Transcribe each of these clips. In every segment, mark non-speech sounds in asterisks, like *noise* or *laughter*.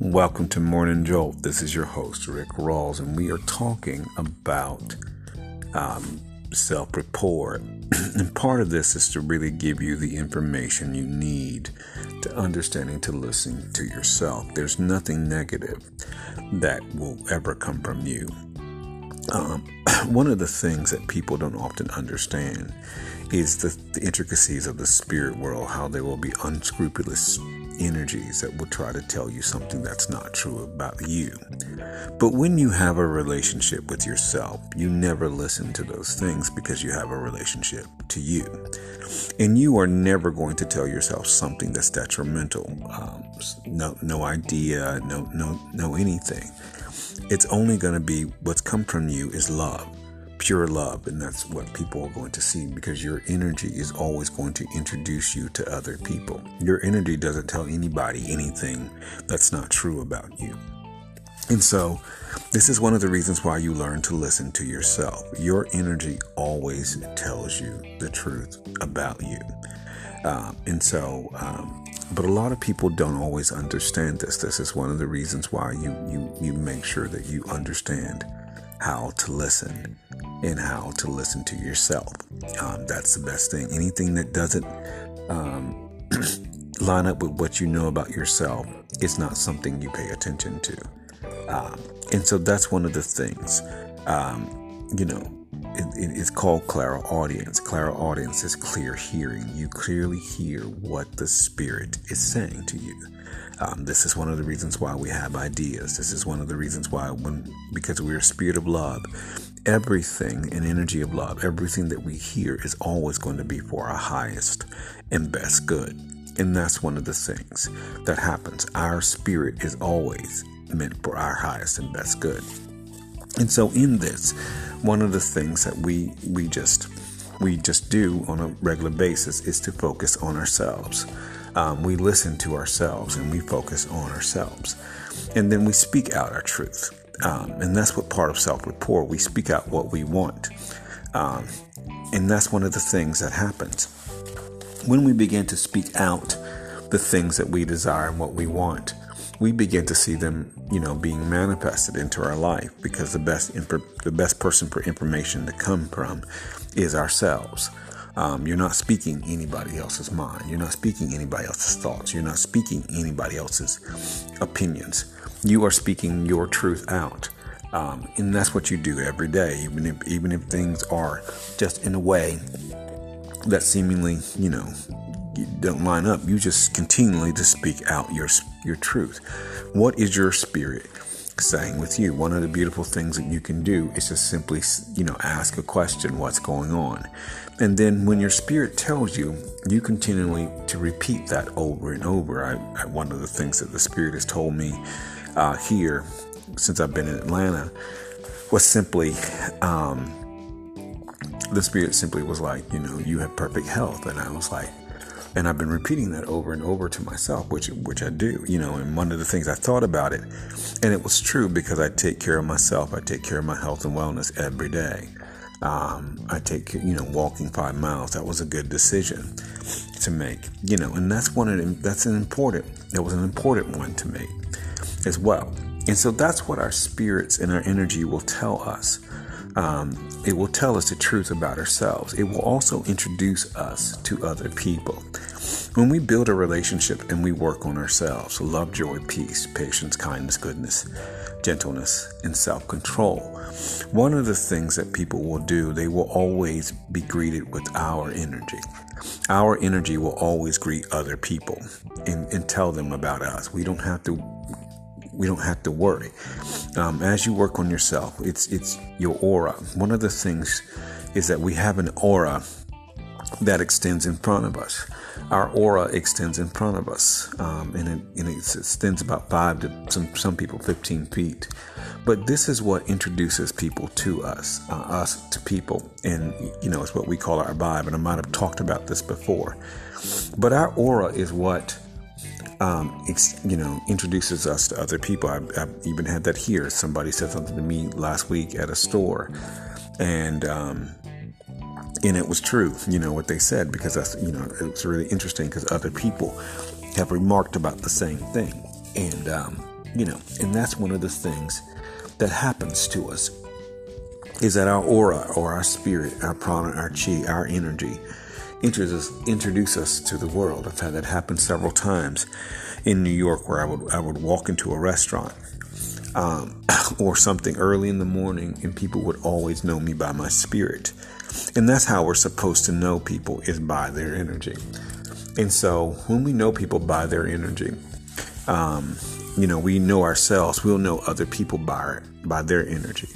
Welcome to Morning Jolt. This is your host, Rick Rawls, and we are talking about um, self rapport. *clears throat* and part of this is to really give you the information you need to understanding to listening to yourself. There's nothing negative that will ever come from you. Um, *clears throat* one of the things that people don't often understand is the, the intricacies of the spirit world, how there will be unscrupulous energies that will try to tell you something that's not true about you. But when you have a relationship with yourself, you never listen to those things because you have a relationship to you. And you are never going to tell yourself something that's detrimental. Um, no, no idea, no, no, no anything. It's only going to be what's come from you is love pure love. And that's what people are going to see because your energy is always going to introduce you to other people. Your energy doesn't tell anybody anything that's not true about you. And so, this is one of the reasons why you learn to listen to yourself. Your energy always tells you the truth about you. Um, and so, um, but a lot of people don't always understand this. This is one of the reasons why you you you make sure that you understand how to listen and how to listen to yourself. Um, that's the best thing. Anything that doesn't um, *clears throat* line up with what you know about yourself is not something you pay attention to. Um, and so that's one of the things. Um, you know, it, it, it's called clairaudience. Clara audience is clear hearing. You clearly hear what the spirit is saying to you. Um, this is one of the reasons why we have ideas. This is one of the reasons why, when because we're a spirit of love, everything an energy of love, everything that we hear is always going to be for our highest and best good. And that's one of the things that happens. Our spirit is always meant for our highest and best good. And so in this, one of the things that we we just we just do on a regular basis is to focus on ourselves um, we listen to ourselves and we focus on ourselves. And then we speak out our truth. Um, and that's what part of self rapport, we speak out what we want. Um, and that's one of the things that happens. When we begin to speak out the things that we desire and what we want, we begin to see them, you know, being manifested into our life because the best imp- the best person for information to come from is ourselves. Um, you're not speaking anybody else's mind. You're not speaking anybody else's thoughts. You're not speaking anybody else's opinions. You are speaking your truth out. Um, and that's what you do every day, even if even if things are just in a way that seemingly, you know, don't line up. You just continually to speak out your your truth. What is your spirit? Saying with you. One of the beautiful things that you can do is just simply, you know, ask a question, what's going on? And then when your spirit tells you, you continually to repeat that over and over. I, I one of the things that the spirit has told me uh, here since I've been in Atlanta was simply, um, the spirit simply was like, you know, you have perfect health. And I was like, and I've been repeating that over and over to myself, which which I do, you know. And one of the things I thought about it, and it was true because I take care of myself. I take care of my health and wellness every day. Um, I take, you know, walking five miles. That was a good decision to make, you know, and that's one of them, that's an important. That was an important one to make as well. And so that's what our spirits and our energy will tell us. Um, it will tell us the truth about ourselves. It will also introduce us to other people. When we build a relationship and we work on ourselves, love, joy, peace, patience, kindness, goodness, gentleness, and self control, one of the things that people will do, they will always be greeted with our energy. Our energy will always greet other people and, and tell them about us. We don't have to we don't have to worry. Um, as you work on yourself, it's it's your aura. One of the things is that we have an aura that extends in front of us. Our aura extends in front of us, um, and, it, and, it, extends about five to some some people fifteen feet. But this is what introduces people to us, uh, us to people, and you know it's what we call our vibe. And I might have talked about this before, but our aura is what um, you know, introduces us to other people. I've, I've, even had that here. Somebody said something to me last week at a store, and um, and it was true. You know what they said because that's you know it was really interesting because other people have remarked about the same thing, and um, You know, and that's one of the things that happens to us is that our aura or our spirit, our prana, our chi, our energy introduce, us to the world. I've had that happen several times in New York where I would I would walk into a restaurant um, *coughs* or something early in the morning and people would always know me by my spirit. And that's how we're supposed to know people is by their energy. And so when we know people by their energy, um, you know, we know ourselves, we'll know other people by, by their energy.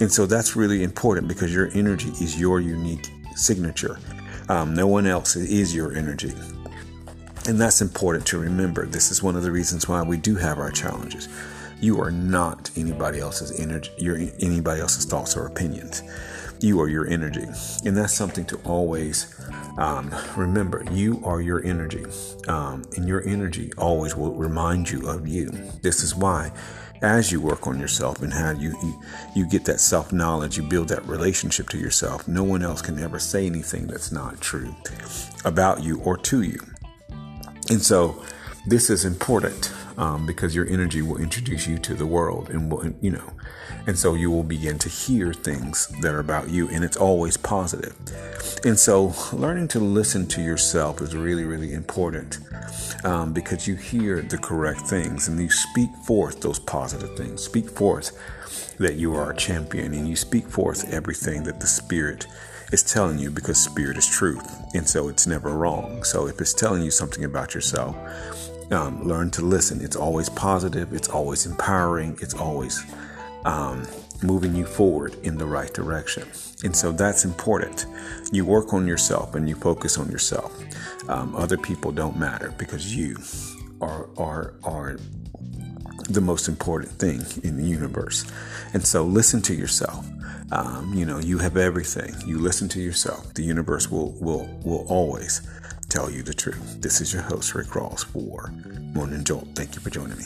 And so that's really important because your energy is your unique signature. Um, no one else is your energy. And that's important to remember. This is one of the reasons why we do have our challenges. You are not anybody else's energy, your anybody else's thoughts or opinions. You are your energy, and that's something to always um, remember. You are your energy, um, and your energy always will remind you of you. This is why as you work on yourself and how you, you, get that self knowledge, you build that relationship to yourself. No one else can ever say anything that's not true about you or to you. And so, this is important um, because your energy will introduce you to the world, and will, you know, and so you will begin to hear things that are about you, and it's always positive. And so, learning to listen to yourself is really, really important um, because you hear the correct things and you speak forth those positive things. Speak forth that you are a champion, and you speak forth everything that the Spirit is telling you because Spirit is truth, and so it's never wrong. So, if it's telling you something about yourself, um, learn to listen. It's always positive, it's always empowering, it's always um, moving you forward in the right direction. And so that's important. You work on yourself and you focus on yourself. Um, other people don't matter because you are, are, are the most important thing in the universe. And so listen to yourself. Um, you know, you have everything. You listen to yourself. The universe will will will always tell you the truth. This is your host, Rick Rawls, for Morning Jolt. Thank you for joining me.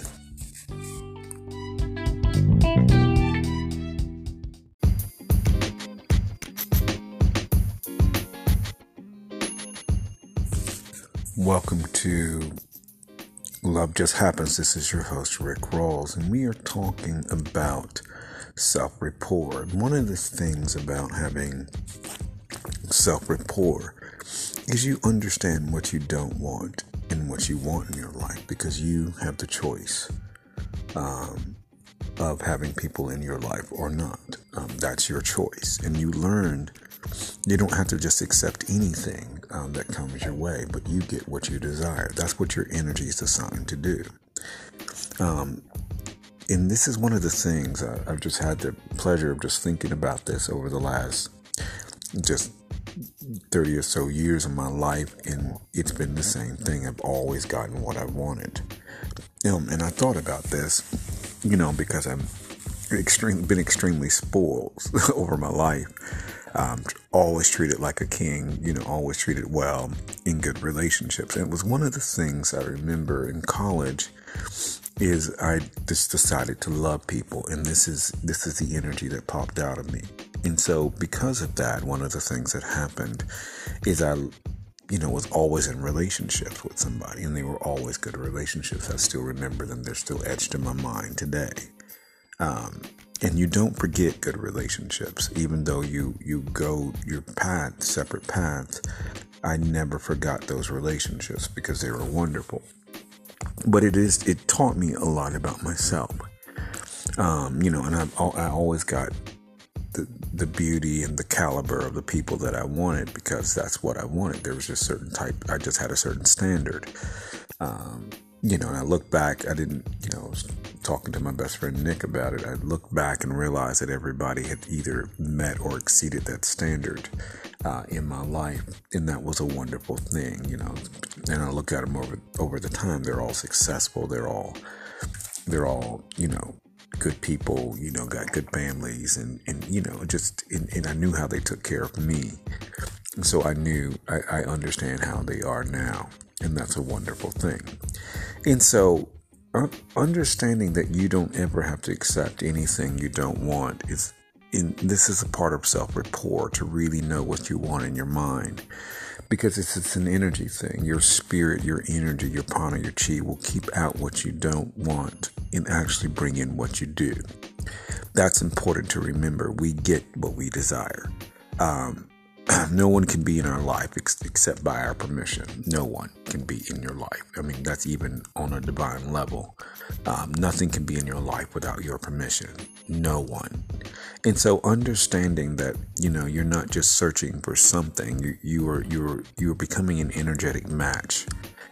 Welcome to Love Just Happens. This is your host, Rick Rawls, and we are talking about self rapport. One of the things about having self rapport is you understand what you don't want and what you want in your life because you have the choice um, of having people in your life or not. Um, that's your choice. And you learned you don't have to just accept anything um, that comes your way, but you get what you desire. That's what your energy is designed to do. Um, and this is one of the things I, I've just had the pleasure of just thinking about this over the last just 30 or so years of my life, and it's been the same thing. I've always gotten what I wanted. Um, and I thought about this, you know, because I've extreme, been extremely spoiled *laughs* over my life. Um, always treated like a king, you know, always treated well in good relationships. And it was one of the things I remember in college is I just decided to love people, and this is this is the energy that popped out of me. And so, because of that, one of the things that happened is I, you know, was always in relationships with somebody, and they were always good relationships. I still remember them; they're still etched in my mind today. Um, and you don't forget good relationships, even though you you go your path, separate paths. I never forgot those relationships because they were wonderful but it is it taught me a lot about myself um, you know and I, I always got the, beauty and the caliber of the people that I wanted because that's what I wanted there was just certain type I just had a certain standard um, you know and I look back I didn't you know talking to my best friend Nick about it I look back and realized that everybody had either met or exceeded that standard uh, in my life, and that was a wonderful thing, you know. And I look at them over over the time; they're all successful. They're all they're all you know good people. You know, got good families, and and you know just and, and I knew how they took care of me, so I knew I, I understand how they are now, and that's a wonderful thing. And so understanding that you don't ever have to accept anything you don't want is in, this is a part of self rapport to really know what you want in your mind because it's, it's an energy thing. Your spirit, your energy, your prana, your chi will keep out what you don't want and actually bring in what you do. That's important to remember. We get what we desire. Um, *clears throat* no one can be in our life ex- except by our permission. No one can be in your life. I mean, that's even on a divine level. Um, nothing can be in your life without your permission. No one. And so, understanding that you know you're not just searching for something, you you are you're you're becoming an energetic match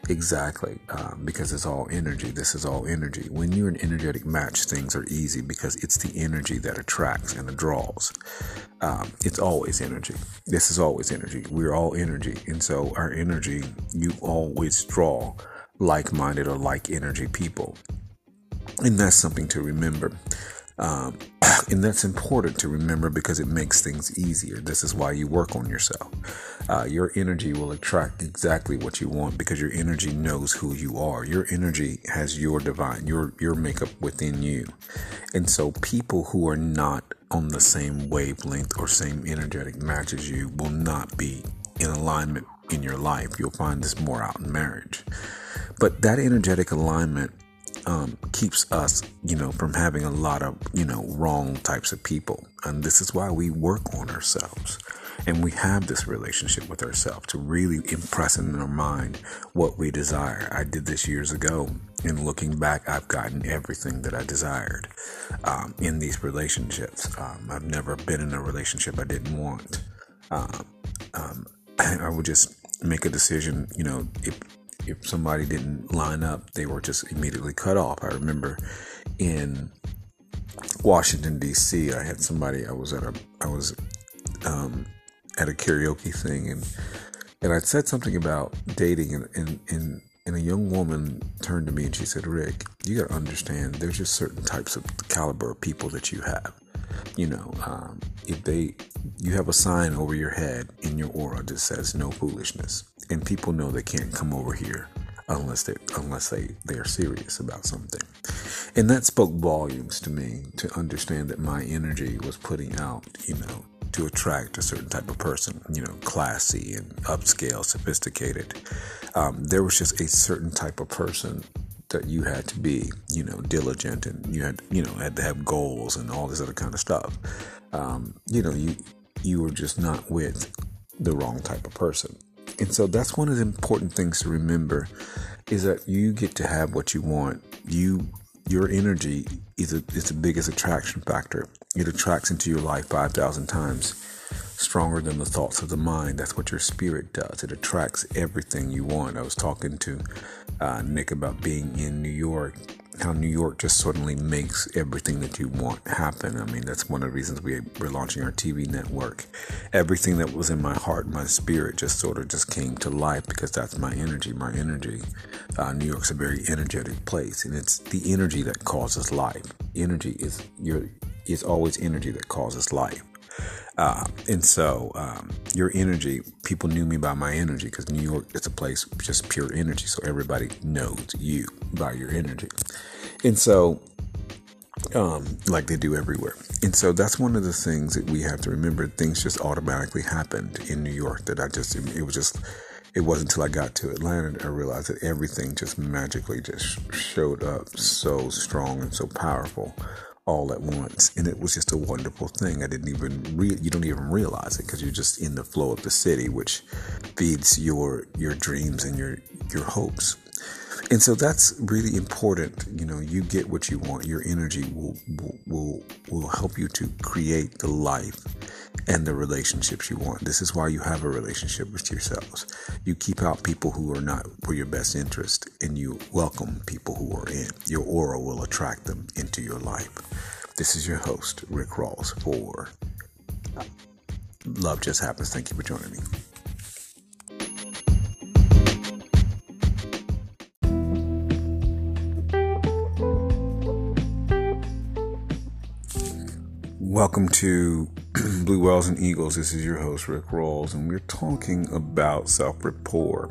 Exactly, um, because it's all energy. This is all energy. When you're an energetic match, things are easy because it's the energy that attracts and draws. Um, it's always energy. This is always energy. We're all energy. And so, our energy, you always draw like minded or like energy people. And that's something to remember. Um, *clears throat* and that's important to remember because it makes things easier. This is why you work on yourself. Uh, your energy will attract exactly what you want because your energy knows who you are. Your energy has your divine, your your makeup within you, and so people who are not on the same wavelength or same energetic match as you will not be in alignment in your life. You'll find this more out in marriage, but that energetic alignment um, keeps us, you know, from having a lot of, you know, wrong types of people. And this is why we work on ourselves. And we have this relationship with ourselves to really impress in our mind what we desire. I did this years ago. And looking back, I've gotten everything that I desired um, in these relationships. Um, I've never been in a relationship I didn't want. Um, um *clears throat* I would just make a decision, you know, if if somebody didn't line up, they were just immediately cut off. I remember in Washington D.C., I had somebody. I was at a I was um, at a karaoke thing, and and I said something about dating, and and and, and a young woman turned to me and she said, "Rick, you got to understand. There's just certain types of caliber of people that you have." you know, um, if they, you have a sign over your head in your aura that says no foolishness, and people know they can't come over here unless they unless they they are serious about something, and that spoke volumes to me to understand that my energy was putting out, you know, to attract a certain type of person, you know, classy and upscale, sophisticated. Um, there was just a certain type of person that you had to be, you know, diligent and you had, you know, had to have goals and all this other kind of stuff. Um, you know, you you were just not with the wrong type of person. And so that's one of the important things to remember is that you get to have what you want. You your energy is a, is the biggest attraction factor. It attracts into your life 5,000 times stronger than the thoughts of the mind. That's what your spirit does. It attracts everything you want. I was talking to uh, Nick about being in New York, how New York just suddenly makes everything that you want happen. I mean, that's one of the reasons we, we're launching our TV network. Everything that was in my heart, my spirit just sort of just came to life because that's my energy. My energy. Uh, New York's a very energetic place, and it's the energy that causes life. Energy is your is always energy that causes life. Uh, and so um, your energy, people knew me by my energy because New York is a place just pure energy. So everybody knows you by your energy. And so, um, like they do everywhere. And so that's one of the things that we have to remember. Things just automatically happened in New York that I just, it was just, it wasn't until I got to Atlanta I realized that everything just magically just showed up so strong and so powerful all at once and it was just a wonderful thing. I didn't even re- you don't even realize it because you're just in the flow of the city which feeds your your dreams and your your hopes and so that's really important you know you get what you want. Your energy will will will, help you to create the life and the relationships you want. This is why you have a relationship with yourselves. You keep out people who are not for your best interest and you welcome people who are in. Your aura will attract them into your life. This is your host, Rick Rawls, for Love Just Happens. Thank you for joining me. Welcome to *clears throat* Blue Whales and Eagles. This is your host, Rick Rawls, and we're talking about self rapport.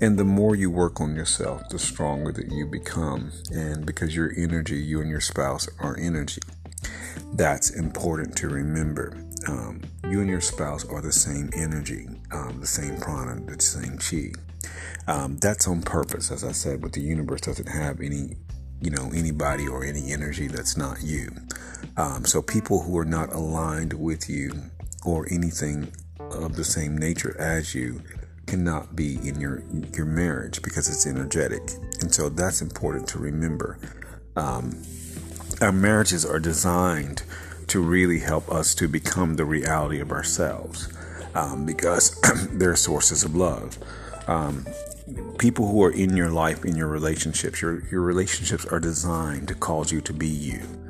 And the more you work on yourself, the stronger that you become. And because your energy, you and your spouse are energy. that's important to remember. Um, you and your spouse are the same energy, um, the same prana, the same chi. Um, that's on purpose, as I said. But the universe doesn't have any, you know, anybody or any energy that's not you. Um, so people who are not aligned with you or anything of the same nature as you cannot be in your your marriage because it's energetic, and so that's important to remember. Um, our marriages are designed to really help us to become the reality of ourselves um, because *clears throat* they're sources of love. Um, people who are in your life, in your relationships, your, your relationships are designed to cause you to be you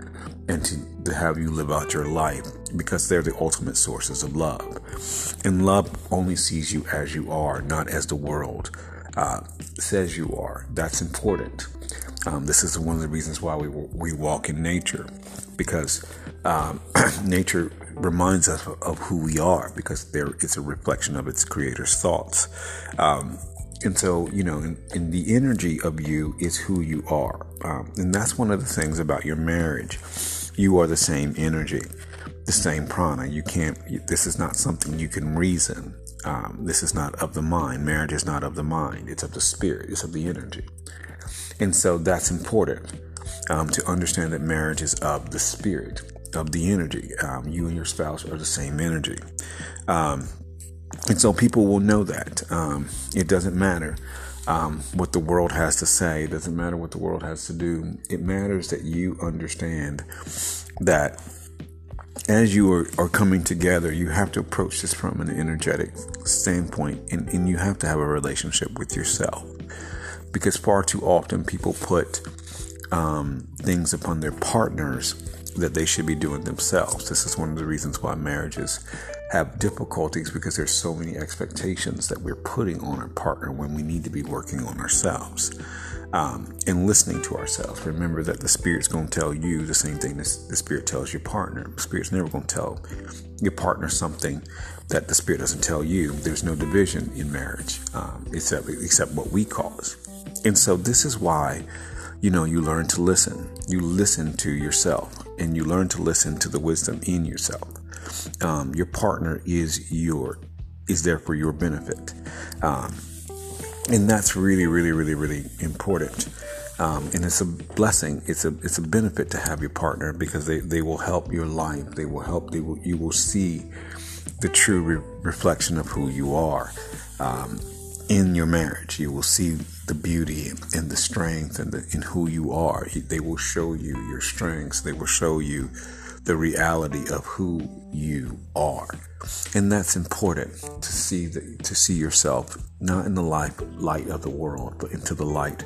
and to, to have you live out your life because they're the ultimate sources of love. And love only sees you as you are, not as the world uh, says you are. That's important. Um, this is one of the reasons why we we walk in nature, because um, *clears throat* nature reminds us of who we are, because there it's a reflection of its creator's thoughts. Um, and so, you know, in, in, the energy of you is who you are. Um, and that's one of the things about your marriage. You are the same energy, the same prana. You can't, this is not something you can reason. Um, this is not of the mind. Marriage is not of the mind, it's of the spirit, it's of the energy. And so that's important um, to understand that marriage is of the spirit, of the energy. Um, you and your spouse are the same energy. Um, and so people will know that. Um, it doesn't matter um, what the world has to say, it doesn't matter what the world has to do. It matters that you understand that as you are, are coming together, you have to approach this from an energetic standpoint and, and you have to have a relationship with yourself because far too often people put um, things upon their partners that they should be doing themselves. This is one of the reasons why marriages have difficulties because there's so many expectations that we're putting on our partner when we need to be working on ourselves um, and listening to ourselves. Remember that the spirit's going to tell you the same thing the spirit tells your partner. The spirit's never going to tell your partner something that the spirit doesn't tell you. There's no division in marriage um, except except what we cause. And so this is why, you know, you learn to listen. You listen to yourself and you learn to listen to the wisdom in yourself. Um, your partner is your is there for your benefit. Um, and that's really, really, really, really important. Um, and it's a blessing. It's a it's a benefit to have your partner because they, they will help your life. They will help. They will you will see the true re- reflection of who you are. Um, in your marriage. You will see the beauty and the strength and the, in who you are. They will show you your strengths. They will show you the reality of who you are. And that's important to see the, to see yourself not in the light light of the world, but into the light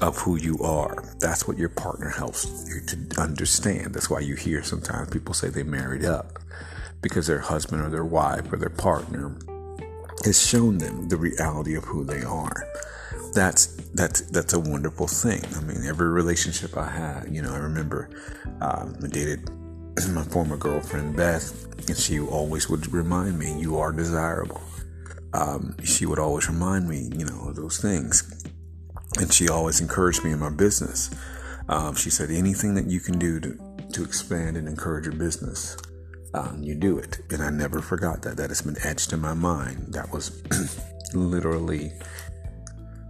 of who you are. That's what your partner helps you to understand. That's why you hear sometimes people say they married up because their husband or their wife or their partner has shown them the reality of who they are. That's that's that's a wonderful thing. I mean, every relationship I had, you know, I remember um, I dated my former girlfriend Beth, and she always would remind me, "You are desirable." Um, she would always remind me, you know, of those things, and she always encouraged me in my business. Um, she said, "Anything that you can do to to expand and encourage your business, um, you do it. And I never forgot that. That has been etched in my mind. That was *clears throat* literally,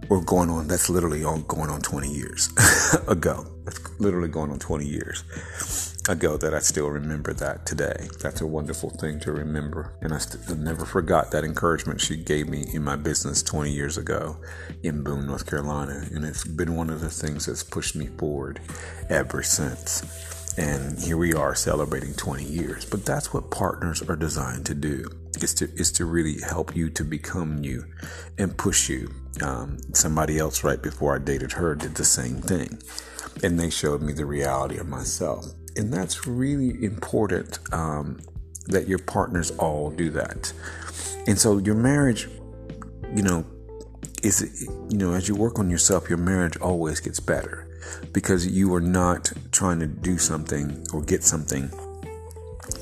or going on, that's literally on, going on 20 years *laughs* ago. That's literally going on 20 years ago that I still remember that today. That's a wonderful thing to remember. And I, st- never forgot that encouragement she gave me in my business 20 years ago in Boone, North Carolina. And it's been one of the things that's pushed me forward ever since. And here we are celebrating 20 years. But that's what partners are designed to do. Is to is to really help you to become you and push you. Um, somebody else right before I dated her did the same thing, and they showed me the reality of myself. And that's really important um, that your partners all do that. And so your marriage, you know, is you know as you work on yourself, your marriage always gets better because you are not trying to do something or get something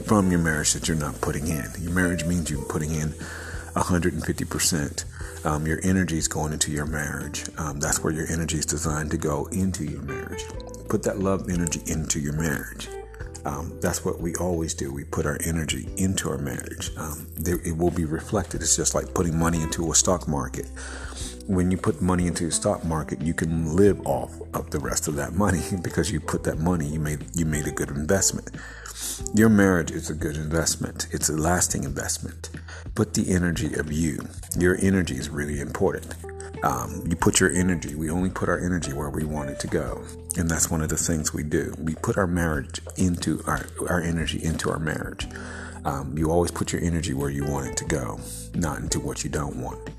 from your marriage that you're not putting in. Your marriage means you're putting in 150%. Um, your energy is going into your marriage. Um, that's where your energy is designed to go into your marriage. Put that love energy into your marriage. Um, that's what we always do. We put our energy into our marriage. Um, it will be reflected. It's just like putting money into a stock market. When you put money into a stock market, you can live off of the rest of that money *laughs* because you put that money. You made you made a good investment. Your marriage is a good investment. It's a lasting investment. Put the energy of you. Your energy is really important. Um, you put your energy, we only put our energy where we want it to go. And that's one of the things we do. We put our marriage into our, our energy into our marriage. Um, you always put your energy where you want it to go, not into what you don't want.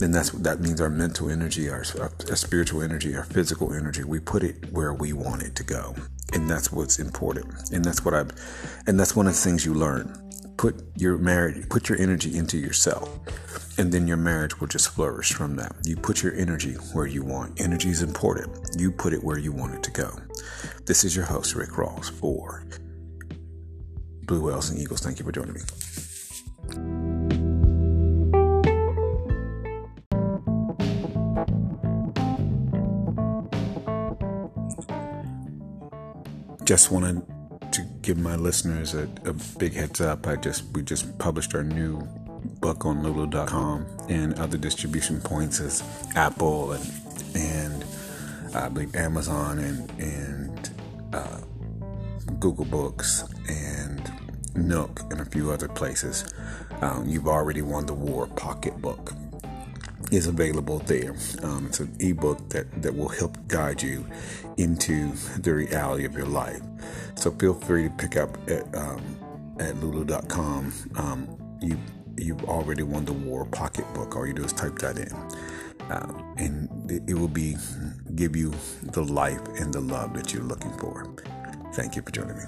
And that's that means our mental energy, our, our spiritual energy, our physical energy. We put it where we want it to go, and that's what's important. And that's what I've, and that's one of the things you learn. Put your marriage, put your energy into yourself and then your marriage will just flourish from that. You put your energy where you want. Energy is important. You put it where you want it to go. This is your host, Rick Rawls for Blue Whales and Eagles. Thank you for joining me. Just wanted to give my listeners a, a big heads up. I just we just published our new book on Lulu.com and other distribution points as Apple and and I believe Amazon and and uh, Google Books and Nook and a few other places. Um, you've already won the war pocketbook is available there. Um, it's an ebook that, that will help guide you into the reality of your life. So feel free to pick up at um, at lulu.com. Um, you you've already won the war pocketbook. All you do is type that in. Uh, and it will be give you the life and the love that you're looking for. Thank you for joining me.